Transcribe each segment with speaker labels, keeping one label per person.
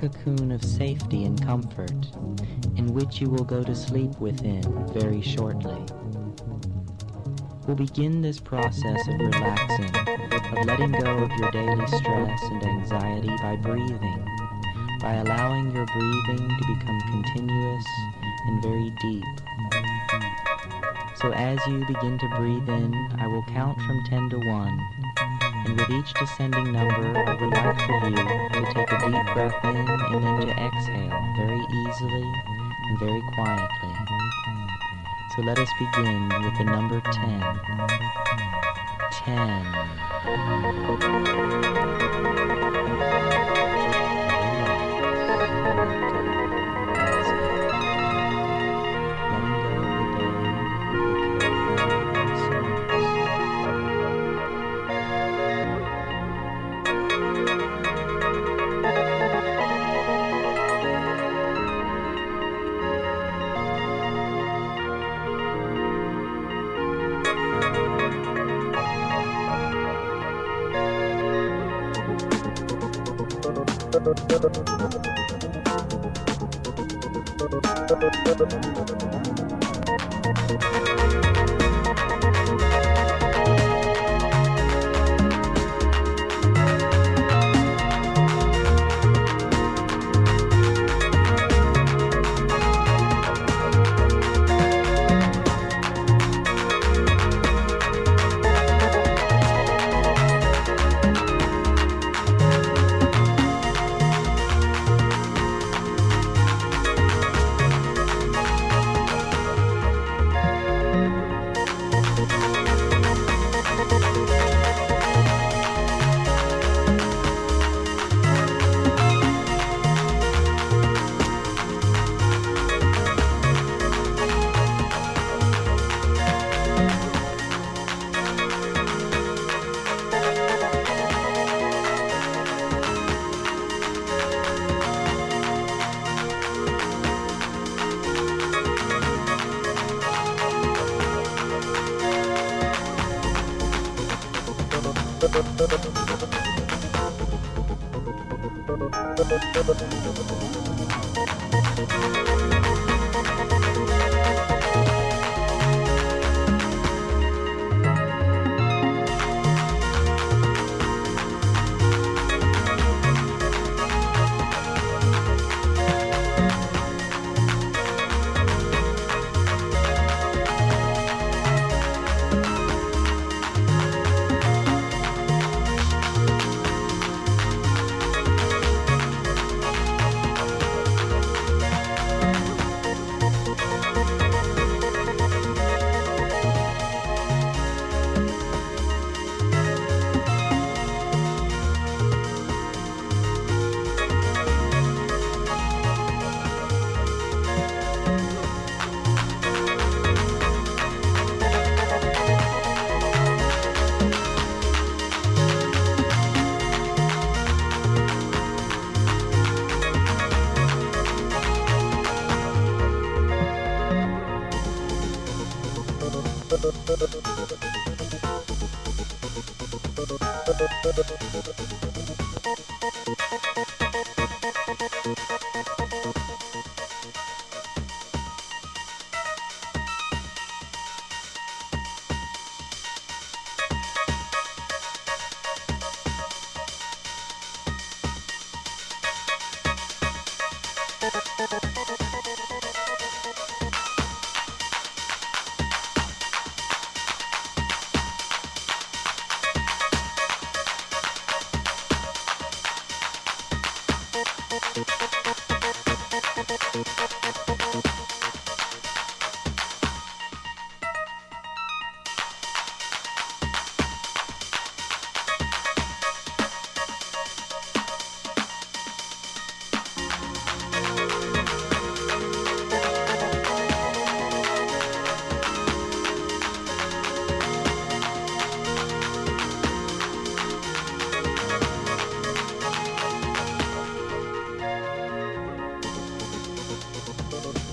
Speaker 1: cocoon of safety and comfort in which you will go to sleep within very shortly. We'll begin this process of relaxing, of letting go of your daily stress and anxiety by breathing, by allowing your breathing to become continuous and very deep. So as you begin to breathe in, I will count from 10 to 1 and with each descending number, I would like for you to take a deep breath in and then to exhale very easily and very quietly. So let us begin with the number 10. 10.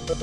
Speaker 2: Thank